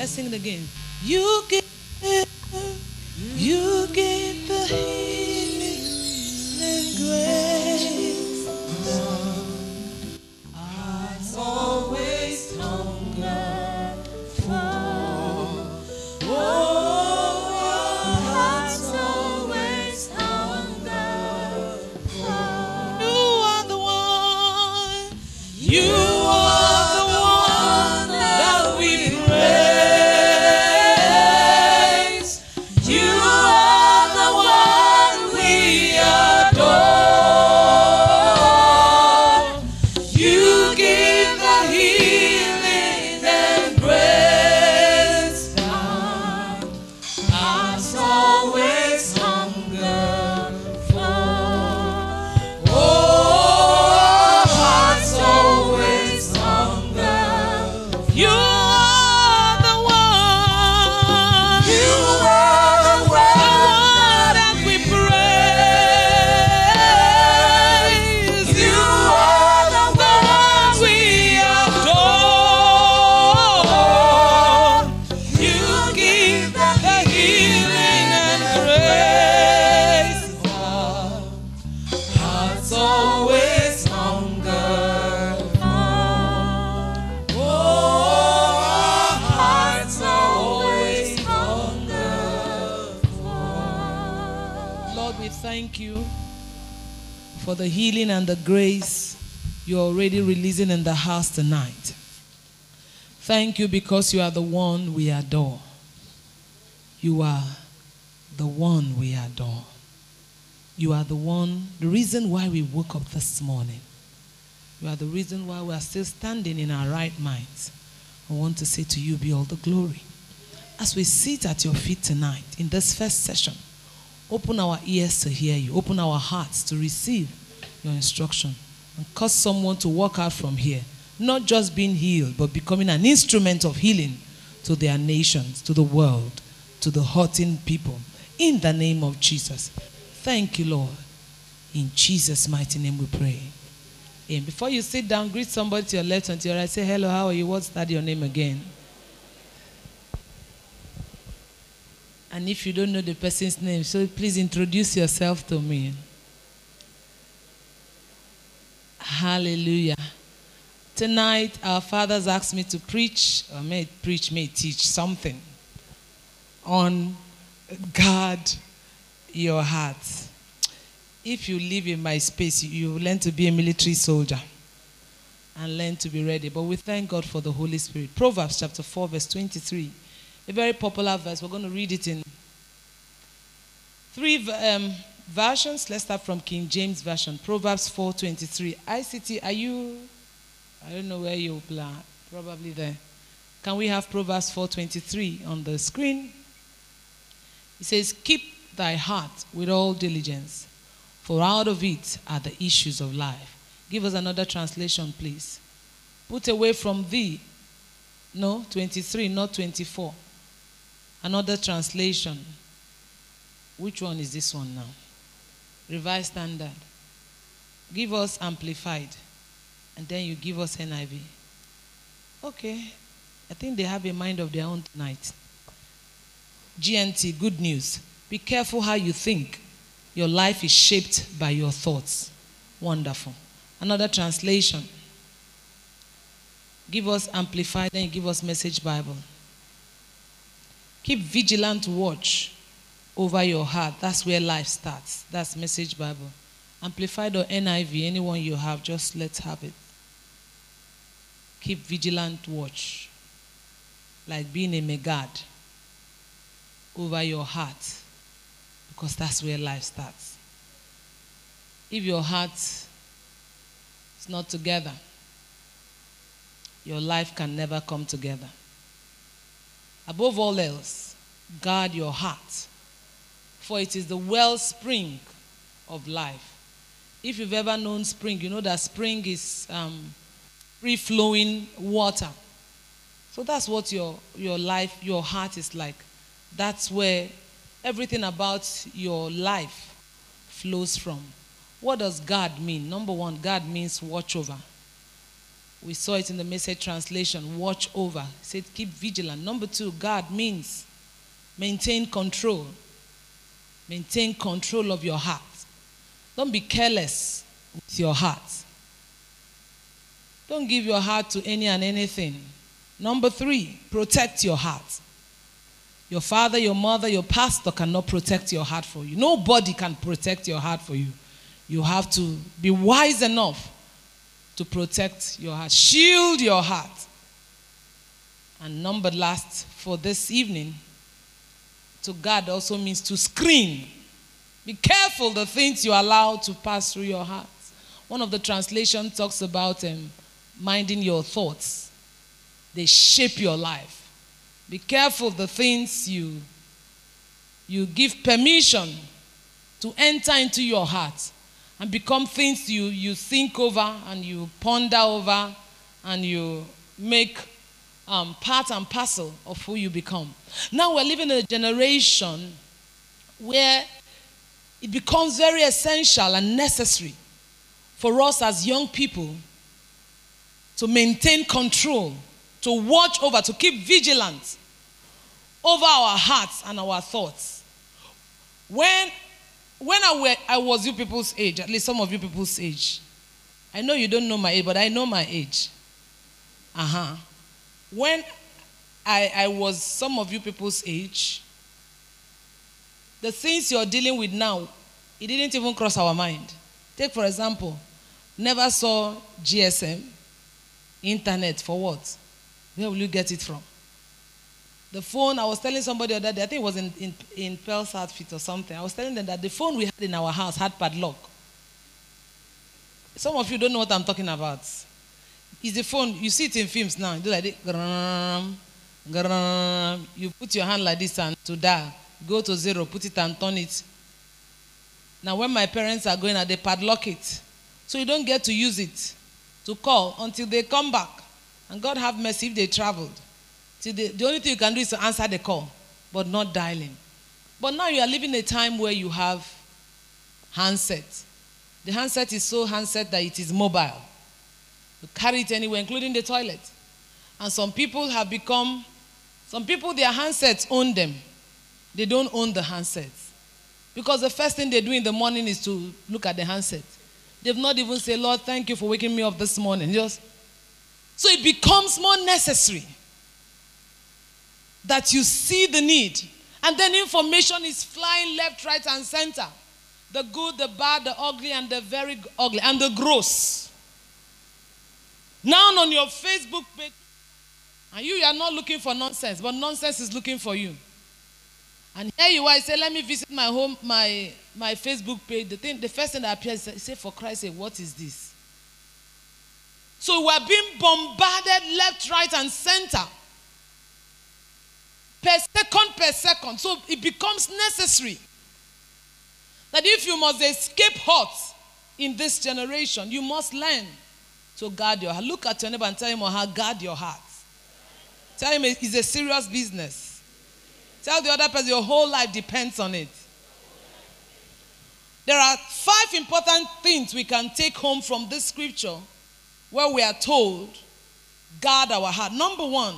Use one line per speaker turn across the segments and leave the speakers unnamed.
Let's sing it again. You give, for the healing and the grace you're already releasing in the house tonight. Thank you because you are the one we adore. You are the one we adore. You are the one, the reason why we woke up this morning. You are the reason why we are still standing in our right minds. I want to say to you, be all the glory. As we sit at your feet tonight in this first session, open our ears to hear you, open our hearts to receive your instruction, and cause someone to walk out from here, not just being healed, but becoming an instrument of healing to their nations, to the world, to the hurting people. In the name of Jesus. Thank you, Lord. In Jesus' mighty name we pray. And before you sit down, greet somebody to your left and to your right. Say, hello, how are you? What's that your name again? And if you don't know the person's name, so please introduce yourself to me. Hallelujah. Tonight, our fathers asked me to preach, or may preach, may teach something on guard your heart. If you live in my space, you learn to be a military soldier and learn to be ready. But we thank God for the Holy Spirit. Proverbs chapter 4, verse 23. A very popular verse. We're going to read it in three um, versions. Let's start from King James Version. Proverbs 4.23. ICT, are you? I don't know where you are, Probably there. Can we have Proverbs 4:23 on the screen? It says, "Keep thy heart with all diligence, for out of it are the issues of life." Give us another translation, please. Put away from thee. No, 23, not 24. Another translation. Which one is this one now? Revised Standard. Give us Amplified. And then you give us NIV. Okay. I think they have a mind of their own tonight. GNT, good news. Be careful how you think. Your life is shaped by your thoughts. Wonderful. Another translation. Give us Amplified, then give us Message Bible. Keep vigilant watch over your heart. That's where life starts. That's Message Bible. Amplified or NIV, anyone you have, just let's have it. Keep vigilant watch. Like being a megad over your heart. Because that's where life starts. If your heart is not together, your life can never come together. Above all else, guard your heart, for it is the wellspring of life. If you've ever known spring, you know that spring is um, free flowing water. So that's what your, your life, your heart is like. That's where everything about your life flows from. What does God mean? Number one, God means watch over. We saw it in the message translation watch over. It said keep vigilant. Number two, God means maintain control. Maintain control of your heart. Don't be careless with your heart. Don't give your heart to any and anything. Number three, protect your heart. Your father, your mother, your pastor cannot protect your heart for you. Nobody can protect your heart for you. You have to be wise enough to protect your heart, shield your heart. And number last for this evening, to guard also means to screen. Be careful the things you allow to pass through your heart. One of the translations talks about um, minding your thoughts, they shape your life. Be careful the things you, you give permission to enter into your heart and become things you, you think over and you ponder over and you make um, part and parcel of who you become. Now we're living in a generation where it becomes very essential and necessary for us as young people to maintain control, to watch over, to keep vigilant over our hearts and our thoughts. When, when I, were, I was you people's age, at least some of you people's age, I know you don't know my age, but I know my age. Uh huh. When I, I was some of you people's age, the things you're dealing with now, it didn't even cross our mind. Take, for example, never saw GSM, internet for what? Where will you get it from? The phone, I was telling somebody the other day, I think it was in, in, in Pearl's outfit or something. I was telling them that the phone we had in our house had padlock. Some of you don't know what I'm talking about. It's the phone, you see it in films now. You do like this. You put your hand like this and to dial. Go to zero, put it and turn it. Now, when my parents are going out, they padlock it. So you don't get to use it to call until they come back. And God have mercy if they traveled. See, the, the only thing you can do is to answer the call, but not dialing. But now you are living a time where you have handset. The handset is so handset that it is mobile. You carry it anywhere, including the toilet. And some people have become, some people, their handsets own them. They don't own the handsets. Because the first thing they do in the morning is to look at the handset. They've not even said, Lord, thank you for waking me up this morning. Just so it becomes more necessary that you see the need. And then information is flying left, right, and center. The good, the bad, the ugly, and the very ugly, and the gross. Now on your Facebook page, and you, you are not looking for nonsense, but nonsense is looking for you. And here you are, I say, let me visit my home, my my Facebook page. The thing, the first thing that appears, I say, for Christ's sake, what is this? So we're being bombarded left, right, and center per second per second. So it becomes necessary that if you must escape hurt in this generation, you must learn to guard your heart. Look at your neighbor and tell him or her, guard your heart. Tell him it's a serious business. Tell the other person your whole life depends on it. There are five important things we can take home from this scripture where we are told, guard our heart. Number one,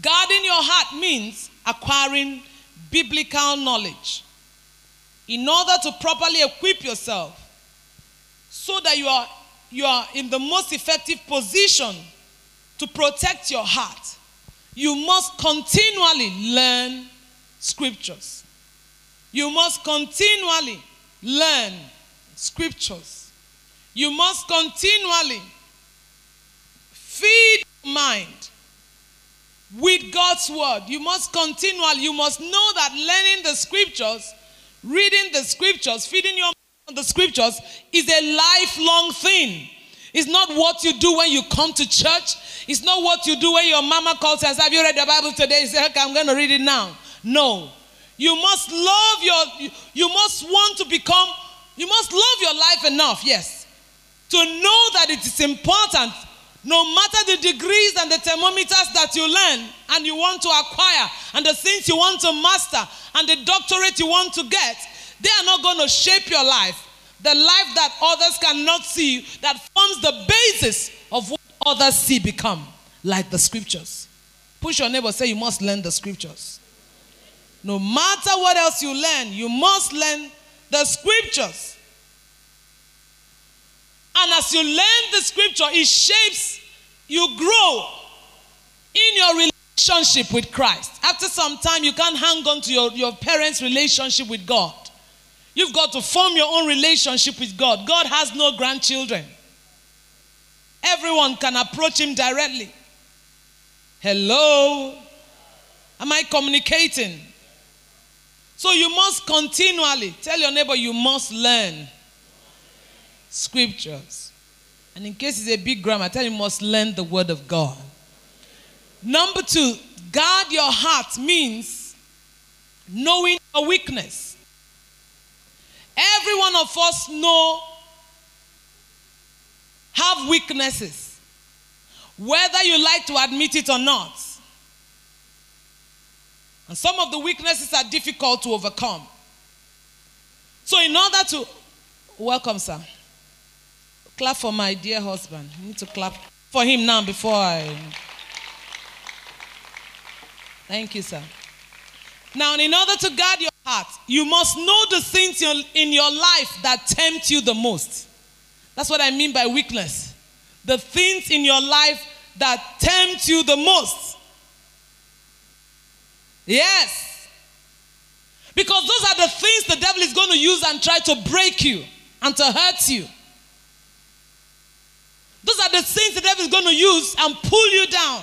Guarding your heart means acquiring biblical knowledge in order to properly equip yourself so that you are, you are in the most effective position to protect your heart. You must continually learn scriptures. You must continually learn scriptures. You must continually feed your mind with God's word. You must continually, you must know that learning the scriptures, reading the scriptures, feeding your the scriptures is a lifelong thing. It's not what you do when you come to church. It's not what you do when your mama calls and says, Have you read the Bible today? You say, Okay, I'm going to read it now. No. You must love your, you must want to become, you must love your life enough, yes, to know that it is important no matter the degrees and the thermometers that you learn and you want to acquire, and the things you want to master, and the doctorate you want to get, they are not going to shape your life. The life that others cannot see, that forms the basis of what others see become like the scriptures. Push your neighbor, say, You must learn the scriptures. No matter what else you learn, you must learn the scriptures. And as you learn the scripture, it shapes, you grow in your relationship with Christ. After some time, you can't hang on to your, your parents' relationship with God. You've got to form your own relationship with God. God has no grandchildren. Everyone can approach Him directly. Hello? Am I communicating? So you must continually tell your neighbor you must learn scriptures. And in case it's a big grammar, I tell you must learn the word of God. Number two, guard your heart means knowing your weakness. Every one of us know have weaknesses, whether you like to admit it or not. And some of the weaknesses are difficult to overcome. So, in order to welcome, sir, clap for my dear husband. I need to clap for him now before I. Thank you, sir. Now, in order to guard your heart, you must know the things in your life that tempt you the most. That's what I mean by weakness. The things in your life that tempt you the most. Yes. Because those are the things the devil is going to use and try to break you and to hurt you. Those are the things the devil is going to use and pull you down.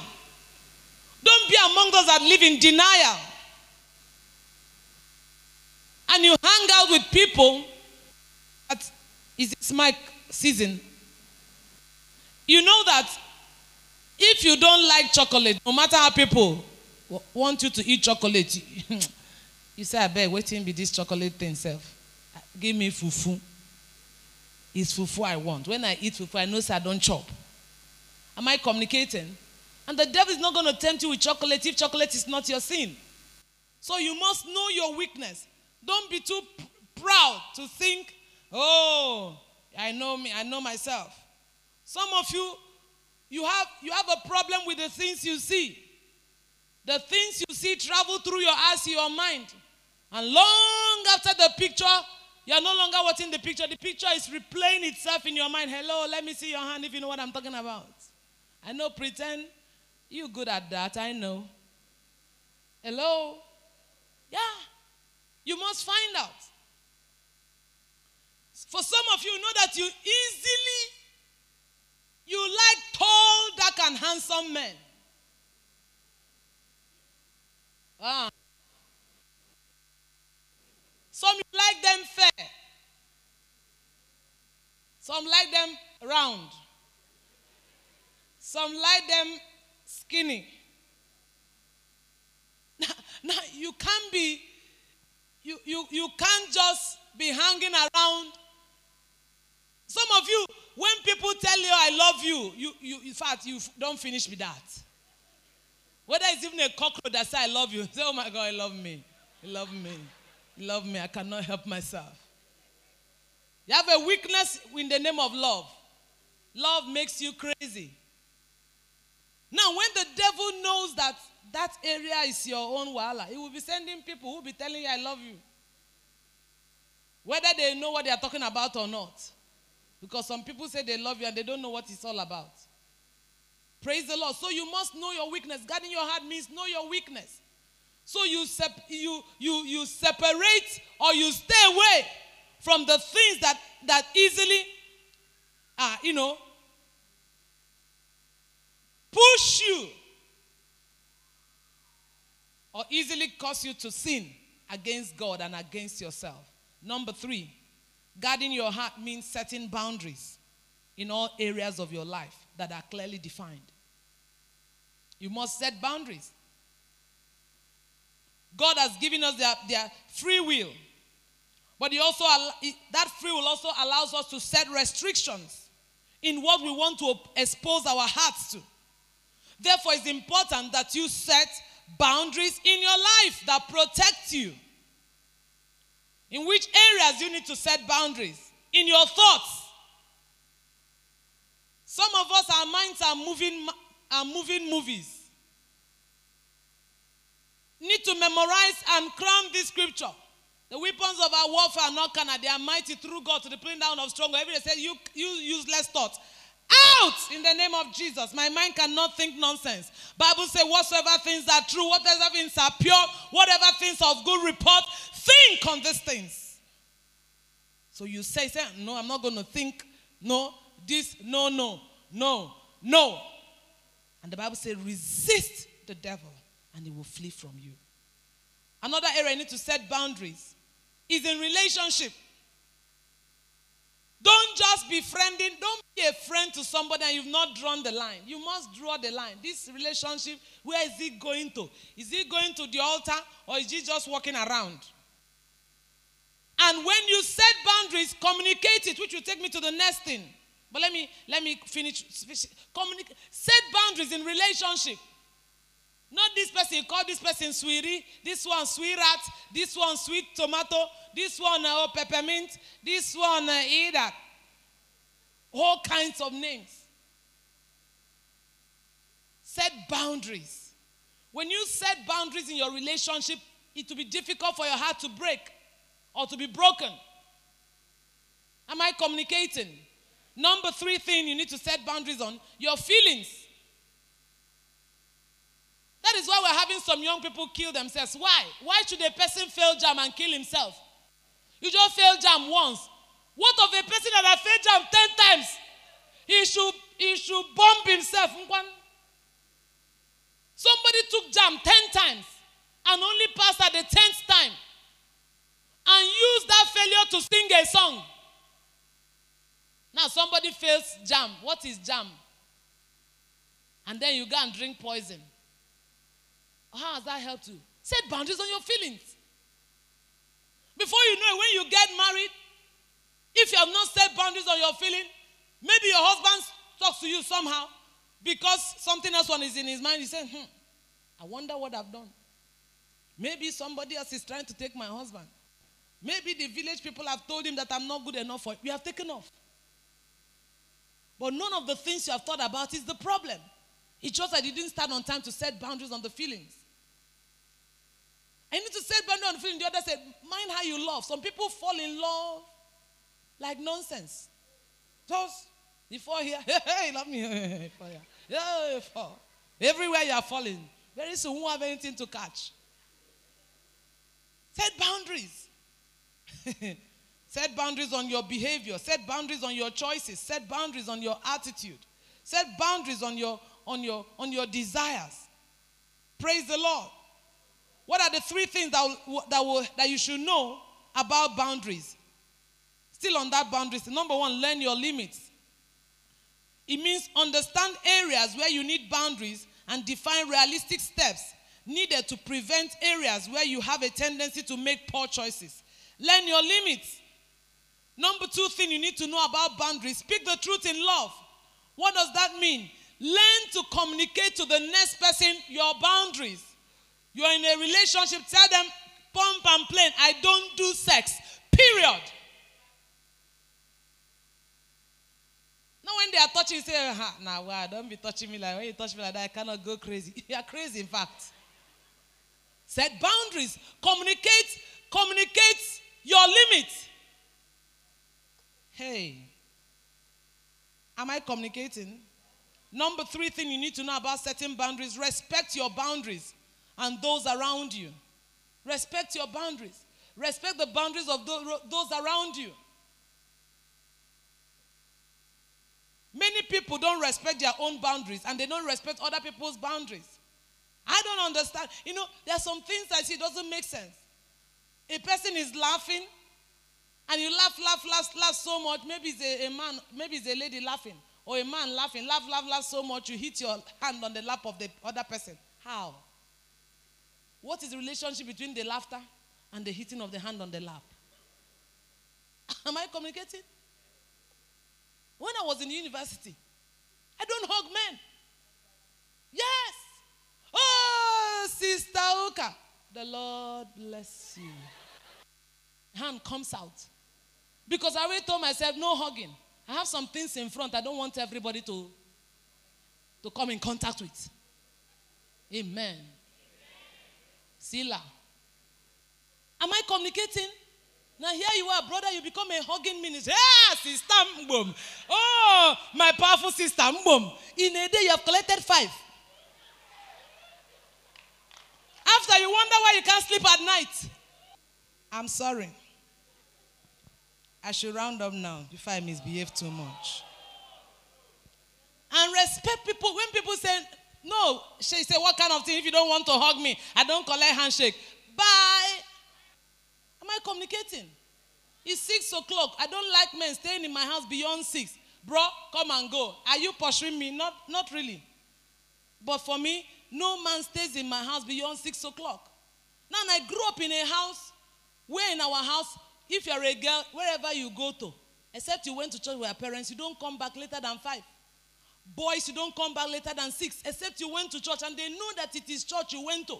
Don't be among those that live in denial. And you hang out with people that is it's my season. You know that if you don't like chocolate, no matter how people want you to eat chocolate, you say, I beg, waiting be this chocolate thing self. Give me fufu. It's fufu I want. When I eat fufu, I know say I don't chop. Am I communicating? And the devil is not going to tempt you with chocolate if chocolate is not your sin. So you must know your weakness. Don't be too proud to think, oh, I know me, I know myself. Some of you, you have you have a problem with the things you see. The things you see travel through your eyes to your mind. And long after the picture, you're no longer watching the picture. The picture is replaying itself in your mind. Hello, let me see your hand if you know what I'm talking about. I know, pretend you're good at that. I know. Hello? Yeah. You must find out. For some of you, know that you easily, you like tall, dark, and handsome men. Ah. Some like them fair. Some like them round. Some like them skinny. Now, now you can't be, you, you, you can't just be hanging around. Some of you, when people tell you I love you, you, you in fact, you don't finish with that. Whether it's even a cockroach that says I love you, say, oh my God, I love me. Love me. Love me. I cannot help myself. You have a weakness in the name of love. Love makes you crazy. Now, when the devil knows that that area is your own wala, he will be sending people who will be telling you, I love you. Whether they know what they are talking about or not. Because some people say they love you and they don't know what it's all about. Praise the Lord. So you must know your weakness. Guarding your heart means know your weakness. So you, sep- you, you, you separate or you stay away from the things that, that easily, uh, you know, push you or easily cause you to sin against God and against yourself. Number three, guarding your heart means setting boundaries in all areas of your life that are clearly defined. You must set boundaries. God has given us their, their free will. But he also that free will also allows us to set restrictions in what we want to expose our hearts to. Therefore, it's important that you set boundaries in your life that protect you. In which areas you need to set boundaries? In your thoughts. Some of us, our minds are moving, are moving movies. Need to memorize and crown this scripture. The weapons of our warfare are not carnal, they are mighty through God to the pulling down of stronghold. Every day say, you, you useless thoughts. Out in the name of Jesus. My mind cannot think nonsense. Bible says, whatsoever things are true, whatever things are pure, whatever things of good report, think on these things. So you say, say, no, I'm not going to think. No, this, no, no, no, no. And the Bible says, resist the devil and he will flee from you. Another area you need to set boundaries is in relationship. Don't just be friending. Don't be a friend to somebody and you've not drawn the line. You must draw the line. This relationship, where is it going to? Is it going to the altar or is it just walking around? And when you set boundaries, communicate it, which will take me to the next thing. But let me let me finish. Communicate. Set boundaries in relationship. Not this person, call this person sweetie, this one sweetheart, this one sweet tomato, this one uh, oh, peppermint, this one uh, that. All kinds of names. Set boundaries. When you set boundaries in your relationship, it will be difficult for your heart to break or to be broken. Am I communicating? Number three thing you need to set boundaries on your feelings. That is why we're having some young people kill themselves. Why? Why should a person fail JAMB and kill himself? You just fail JAMB once. What of a person that has failed JAMB 10 times? He should, he should bomb himself. Somebody took JAMB 10 times and only passed at the 10th time and used that failure to sing a song. Now somebody fails JAMB. What is JAMB? And then you go and drink poison. How has that helped you? Set boundaries on your feelings. Before you know it, when you get married, if you have not set boundaries on your feeling, maybe your husband talks to you somehow because something else one is in his mind. He says, hmm, I wonder what I've done. Maybe somebody else is trying to take my husband. Maybe the village people have told him that I'm not good enough for it. We have taken off. But none of the things you have thought about is the problem. It's just that you didn't start on time to set boundaries on the feelings. I need to set boundaries on the feeling. The other said, mind how you love. Some people fall in love like nonsense. Just before here, hey, love me. Yeah, fall. Everywhere you are falling. Very soon, won't have anything to catch. Set boundaries. set boundaries on your behavior. Set boundaries on your choices. Set boundaries on your attitude. Set boundaries on your on your on your desires. Praise the Lord. What are the three things that that will that you should know about boundaries? Still on that boundaries. Number one, learn your limits. It means understand areas where you need boundaries and define realistic steps needed to prevent areas where you have a tendency to make poor choices. Learn your limits. Number two thing you need to know about boundaries speak the truth in love. What does that mean? Learn to communicate to the next person your boundaries. You're in a relationship, tell them, pump and plain, I don't do sex. Period. Now, when they are touching, you say, ah, nah, well, don't be touching me like when you touch me like that, I cannot go crazy. you are crazy, in fact. Set boundaries. Communicate, communicate your limits. Hey, am I communicating? Number three thing you need to know about setting boundaries respect your boundaries and those around you. Respect your boundaries. Respect the boundaries of those around you. Many people don't respect their own boundaries and they don't respect other people's boundaries. I don't understand. You know, there are some things I see doesn't make sense. A person is laughing and you laugh, laugh, laugh, laugh so much. Maybe it's a, a man, maybe it's a lady laughing or a man laughing, laugh, laugh, laugh so much you hit your hand on the lap of the other person. How? What is the relationship between the laughter and the hitting of the hand on the lap? Am I communicating? When I was in university, I don't hug men. Yes. Oh, Sister Uka. The Lord bless you. Hand comes out. Because I already told myself, no hugging. I have some things in front. I don't want everybody to. to come in contact with. Amen. Sila. Am I communicating? Now here you are, brother. You become a hugging minister. Yeah, sister Mbom. Oh, my powerful sister Mbom. In a day, you have collected five. After you wonder why you can't sleep at night. I'm sorry. I should round up now before I misbehave too much. And respect people. When people say, no, she said, what kind of thing? If you don't want to hug me, I don't collect handshake. Bye. Am I communicating? It's six o'clock. I don't like men staying in my house beyond six. Bro, come and go. Are you pursuing me? Not, not really. But for me, no man stays in my house beyond six o'clock. Now, I grew up in a house where in our house, if you're a girl, wherever you go to, except you went to church with your parents, you don't come back later than five. Boys, you don't come back later than six, except you went to church and they know that it is church you went to.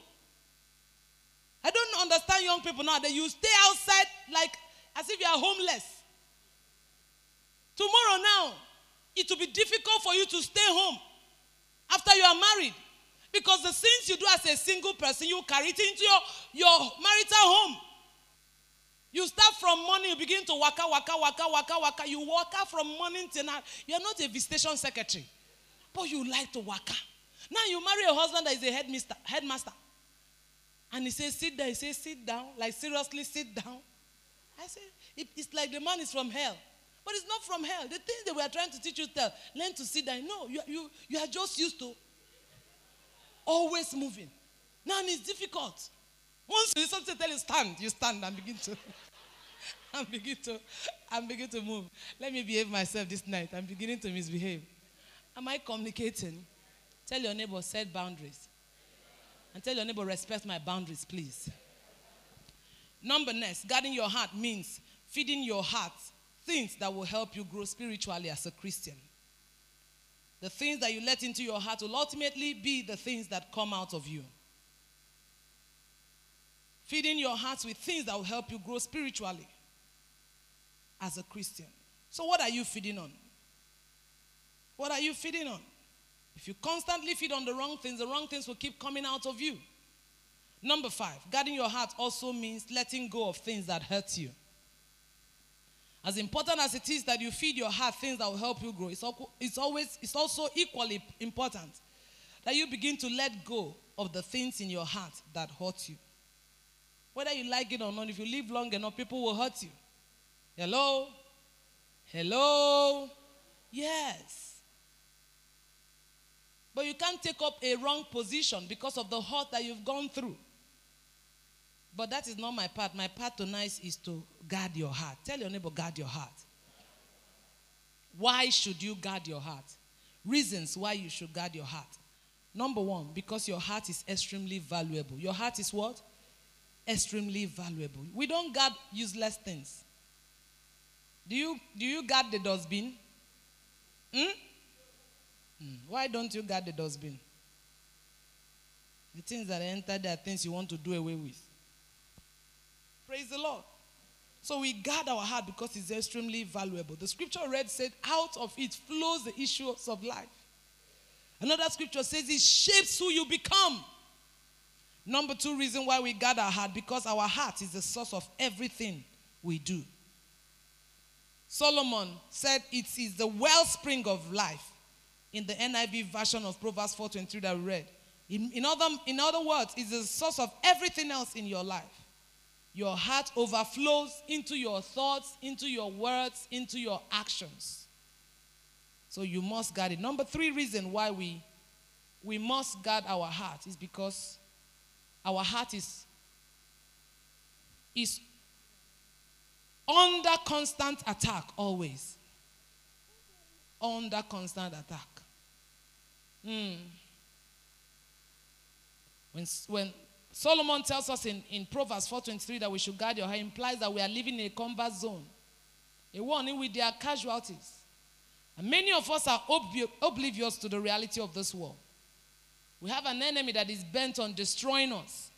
I don't understand young people now that you stay outside like as if you are homeless. Tomorrow now, it will be difficult for you to stay home after you are married. Because the sins you do as a single person, you carry it into your, your marital home. You start from morning, you begin to waka, waka, waka, waka, waka. You waka from morning till night. You are not a visitation secretary, but you like to waka. Now you marry a husband that is a headmaster, headmaster. And he says, sit down. He says, sit down. Like, seriously, sit down. I say, it, it's like the man is from hell. But it's not from hell. The things that we are trying to teach you, tell, learn to sit down. No, you, you, you are just used to always moving. Now it's difficult. Once you something tell you stand, you stand and begin to and begin to and begin to move. Let me behave myself this night. I'm beginning to misbehave. Am I communicating? Tell your neighbor, set boundaries. And tell your neighbor, respect my boundaries, please. Number next, guarding your heart means feeding your heart things that will help you grow spiritually as a Christian. The things that you let into your heart will ultimately be the things that come out of you. Feeding your heart with things that will help you grow spiritually as a Christian. So, what are you feeding on? What are you feeding on? If you constantly feed on the wrong things, the wrong things will keep coming out of you. Number five, guarding your heart also means letting go of things that hurt you. As important as it is that you feed your heart things that will help you grow, it's, always it's also equally important that you begin to let go of the things in your heart that hurt you. Whether you like it or not, if you live long enough, people will hurt you. Hello? Hello? Yes. But you can't take up a wrong position because of the hurt that you've gone through. But that is not my part. My part tonight is to guard your heart. Tell your neighbor, guard your heart. Why should you guard your heart? Reasons why you should guard your heart. Number one, because your heart is extremely valuable. Your heart is what? Extremely valuable. We don't guard useless things. Do you, do you guard the dustbin? Hmm? Hmm. Why don't you guard the dustbin? The things that enter there are things you want to do away with. Praise the Lord. So we guard our heart because it's extremely valuable. The scripture read said, out of it flows the issues of life. Another scripture says it shapes who you become. Number two reason why we guard our heart because our heart is the source of everything we do. Solomon said it is the wellspring of life in the NIV version of Proverbs 4:23 that we read. In, in, other, in other words, it's the source of everything else in your life your heart overflows into your thoughts, into your words, into your actions. So you must guard it. Number three reason why we, we must guard our heart is because our heart is, is under constant attack always. Under constant attack. Mm. When, when Solomon tells us in, in Proverbs 4.23 that we should guard your heart implies that we are living in a combat zone. A one in which there are casualties. And many of us are oblivious to the reality of this war. We have an enemy that is bent on destroying us.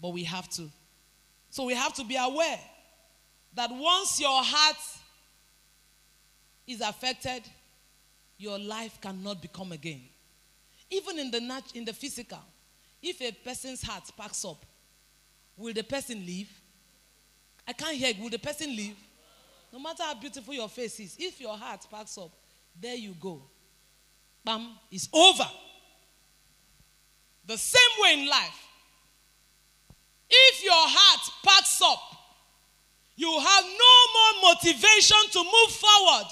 But we have to. So we have to be aware that once your heart is affected, your life cannot become again. Even in the nat- in the physical, if a person's heart packs up, will the person leave? I can't hear. Will the person leave? No matter how beautiful your face is, if your heart packs up, there you go. Bam, it's over. The same way in life. If your heart packs up, you have no more motivation to move forward.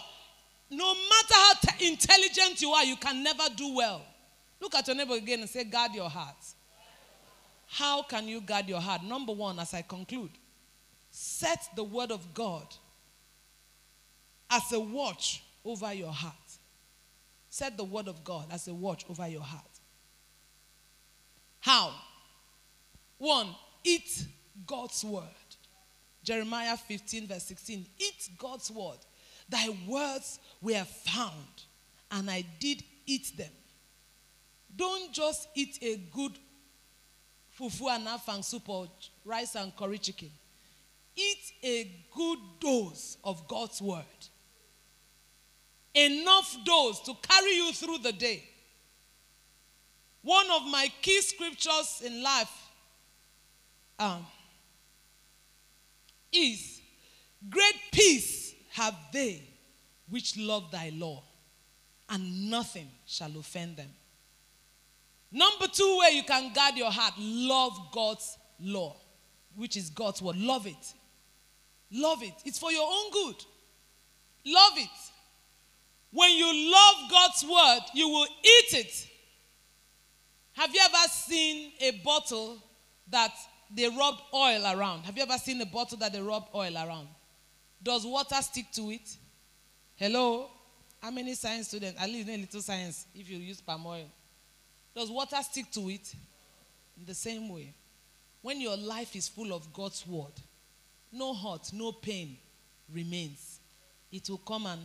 No matter how t- intelligent you are, you can never do well. Look at your neighbor again and say, guard your heart. How can you guard your heart? Number one, as I conclude, set the word of God as a watch over your heart. Set the word of God as a watch over your heart. How? One, eat God's word. Jeremiah 15, verse 16. Eat God's word. Thy words were found, and I did eat them. Don't just eat a good fufu and afang soup or rice and curry chicken. Eat a good dose of God's word. Enough dose to carry you through the day. One of my key scriptures in life um, is Great peace have they which love thy law, and nothing shall offend them. Number two, where you can guard your heart, love God's law, which is God's word. Love it. Love it. It's for your own good. Love it. When you love God's word, you will eat it. Have you ever seen a bottle that they rubbed oil around? Have you ever seen a bottle that they rubbed oil around? Does water stick to it? Hello? How many science students? At least a little science if you use palm oil. Does water stick to it? In the same way. When your life is full of God's word, no hurt, no pain remains. It will come and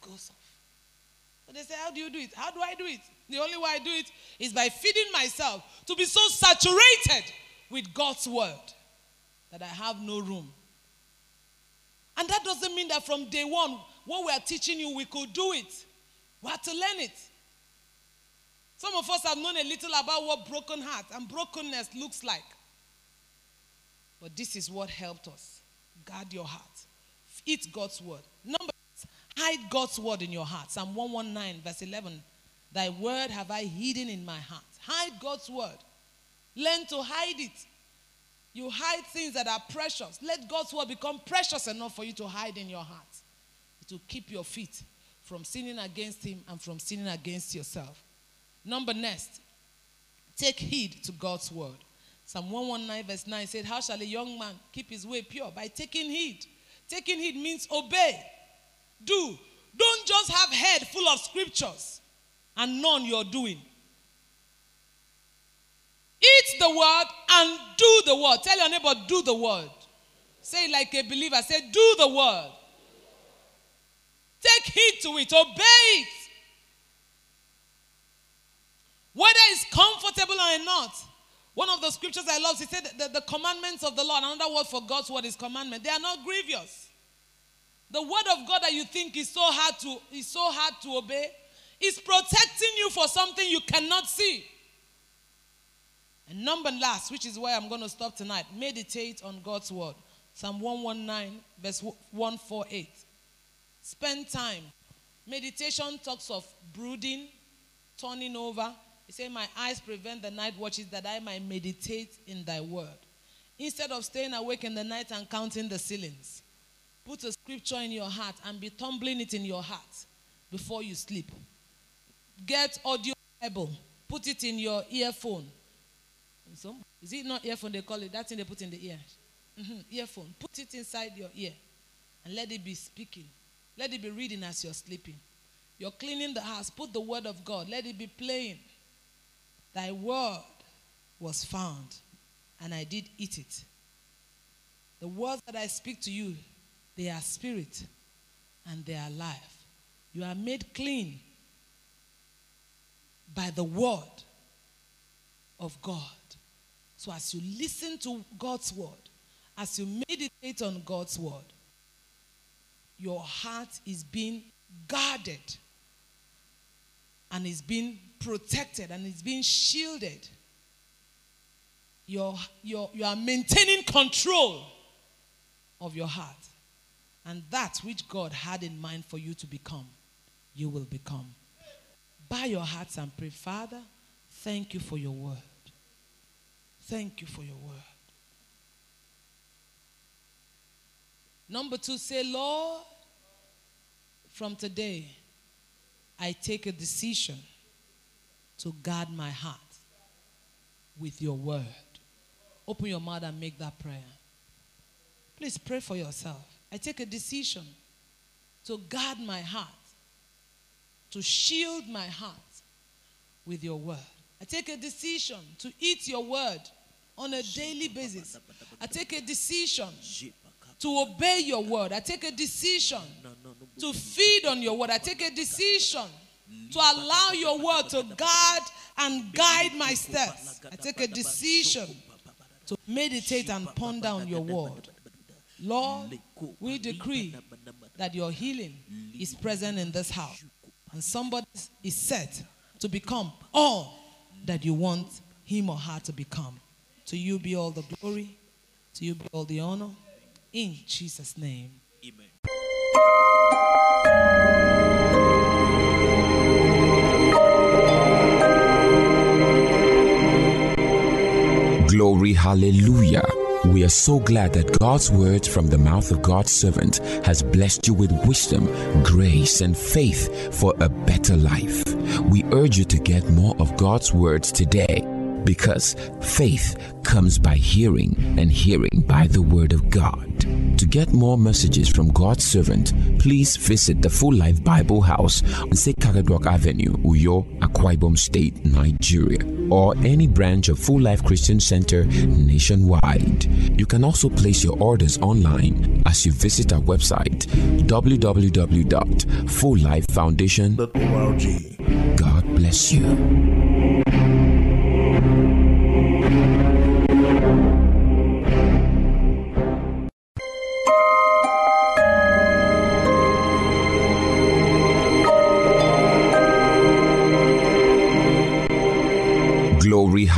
goes off. So they say, How do you do it? How do I do it? The only way I do it is by feeding myself to be so saturated with God's word that I have no room. And that doesn't mean that from day one, what we are teaching you, we could do it. We have to learn it. Some of us have known a little about what broken heart and brokenness looks like. But this is what helped us. Guard your heart. Eat God's word. Number hide God's word in your heart. Psalm 119, verse 11. Thy word have I hidden in my heart. Hide God's word. Learn to hide it. You hide things that are precious. Let God's word become precious enough for you to hide in your heart. It will keep your feet from sinning against Him and from sinning against yourself. Number next, take heed to God's word. Psalm 119, verse 9 said, How shall a young man keep his way pure? By taking heed. Taking heed means obey. Do. Don't just have head full of scriptures and none you're doing. Eat the word and do the word. Tell your neighbor, do the word. Say like a believer. Say, do the word. Take heed to it. Obey it. Whether it's comfortable or not. One of the scriptures I love, he said the, the commandments of the Lord, another word for God's word is commandment. They are not grievous. The word of God that you think is so hard to is so hard to obey is protecting you for something you cannot see. And number last, which is where I'm going to stop tonight, meditate on God's word. Psalm 119, verse 148. Spend time. Meditation talks of brooding, turning over. He said, My eyes prevent the night watches that I might meditate in thy word. Instead of staying awake in the night and counting the ceilings, put a scripture in your heart and be tumbling it in your heart before you sleep. Get audio Bible, put it in your earphone. So, is it not earphone they call it? That thing they put in the ear. Mm-hmm. Earphone. Put it inside your ear and let it be speaking. Let it be reading as you're sleeping. You're cleaning the house. Put the word of God. Let it be playing. Thy word was found, and I did eat it. The words that I speak to you, they are spirit and they are life. You are made clean by the word of God. So as you listen to God's word, as you meditate on God's word, your heart is being guarded and is being protected and is being shielded. You're, you're, you are maintaining control of your heart. And that which God had in mind for you to become, you will become. Bow your hearts and pray, Father, thank you for your word. Thank you for your word. Number two, say, Lord, from today, I take a decision to guard my heart with your word. Open your mouth and make that prayer. Please pray for yourself. I take a decision to guard my heart, to shield my heart with your word. I take a decision to eat your word on a daily basis. I take a decision to obey your word. I take a decision to feed on your word. I take a decision to allow your word to guard and guide my steps. I take a decision to meditate and ponder on your word. Lord, we decree that your healing is present in this house. And somebody is set to become all that you want him or her to become. To you be all the glory, to you be all the honor. In Jesus' name.
Amen.
Glory, hallelujah. We are so glad that God's word from the mouth of God's servant has blessed you with wisdom, grace, and faith for a better life. We urge you to get more of God's words today because faith comes by hearing and hearing by the word of God. To get more messages from God's servant, please visit the Full Life Bible House on Sekaredwalk Avenue, Uyo, Akwa Ibom State, Nigeria, or any branch of Full Life Christian Center nationwide. You can also place your orders online as you visit our website
www.fulllifefoundation.org.
God bless you.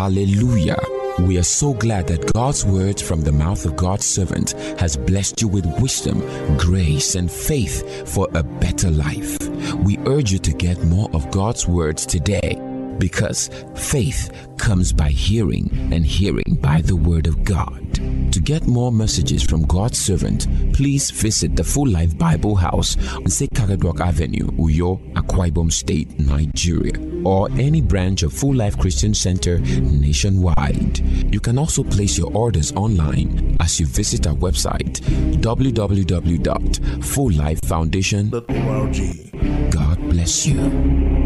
Hallelujah. We are so glad that God's word from the mouth of God's servant has blessed you with wisdom, grace, and faith for a better life. We urge you to get more of God's words today because faith comes by hearing and hearing by the word of God. To get more messages from God's servant, please visit the Full Life Bible House on Sekaredwalk Avenue, Uyo, Akwa Ibom State, Nigeria, or any branch of Full Life Christian Center nationwide. You can also place your orders online as you visit our website www.fulllifefoundation.
.org.
God bless you.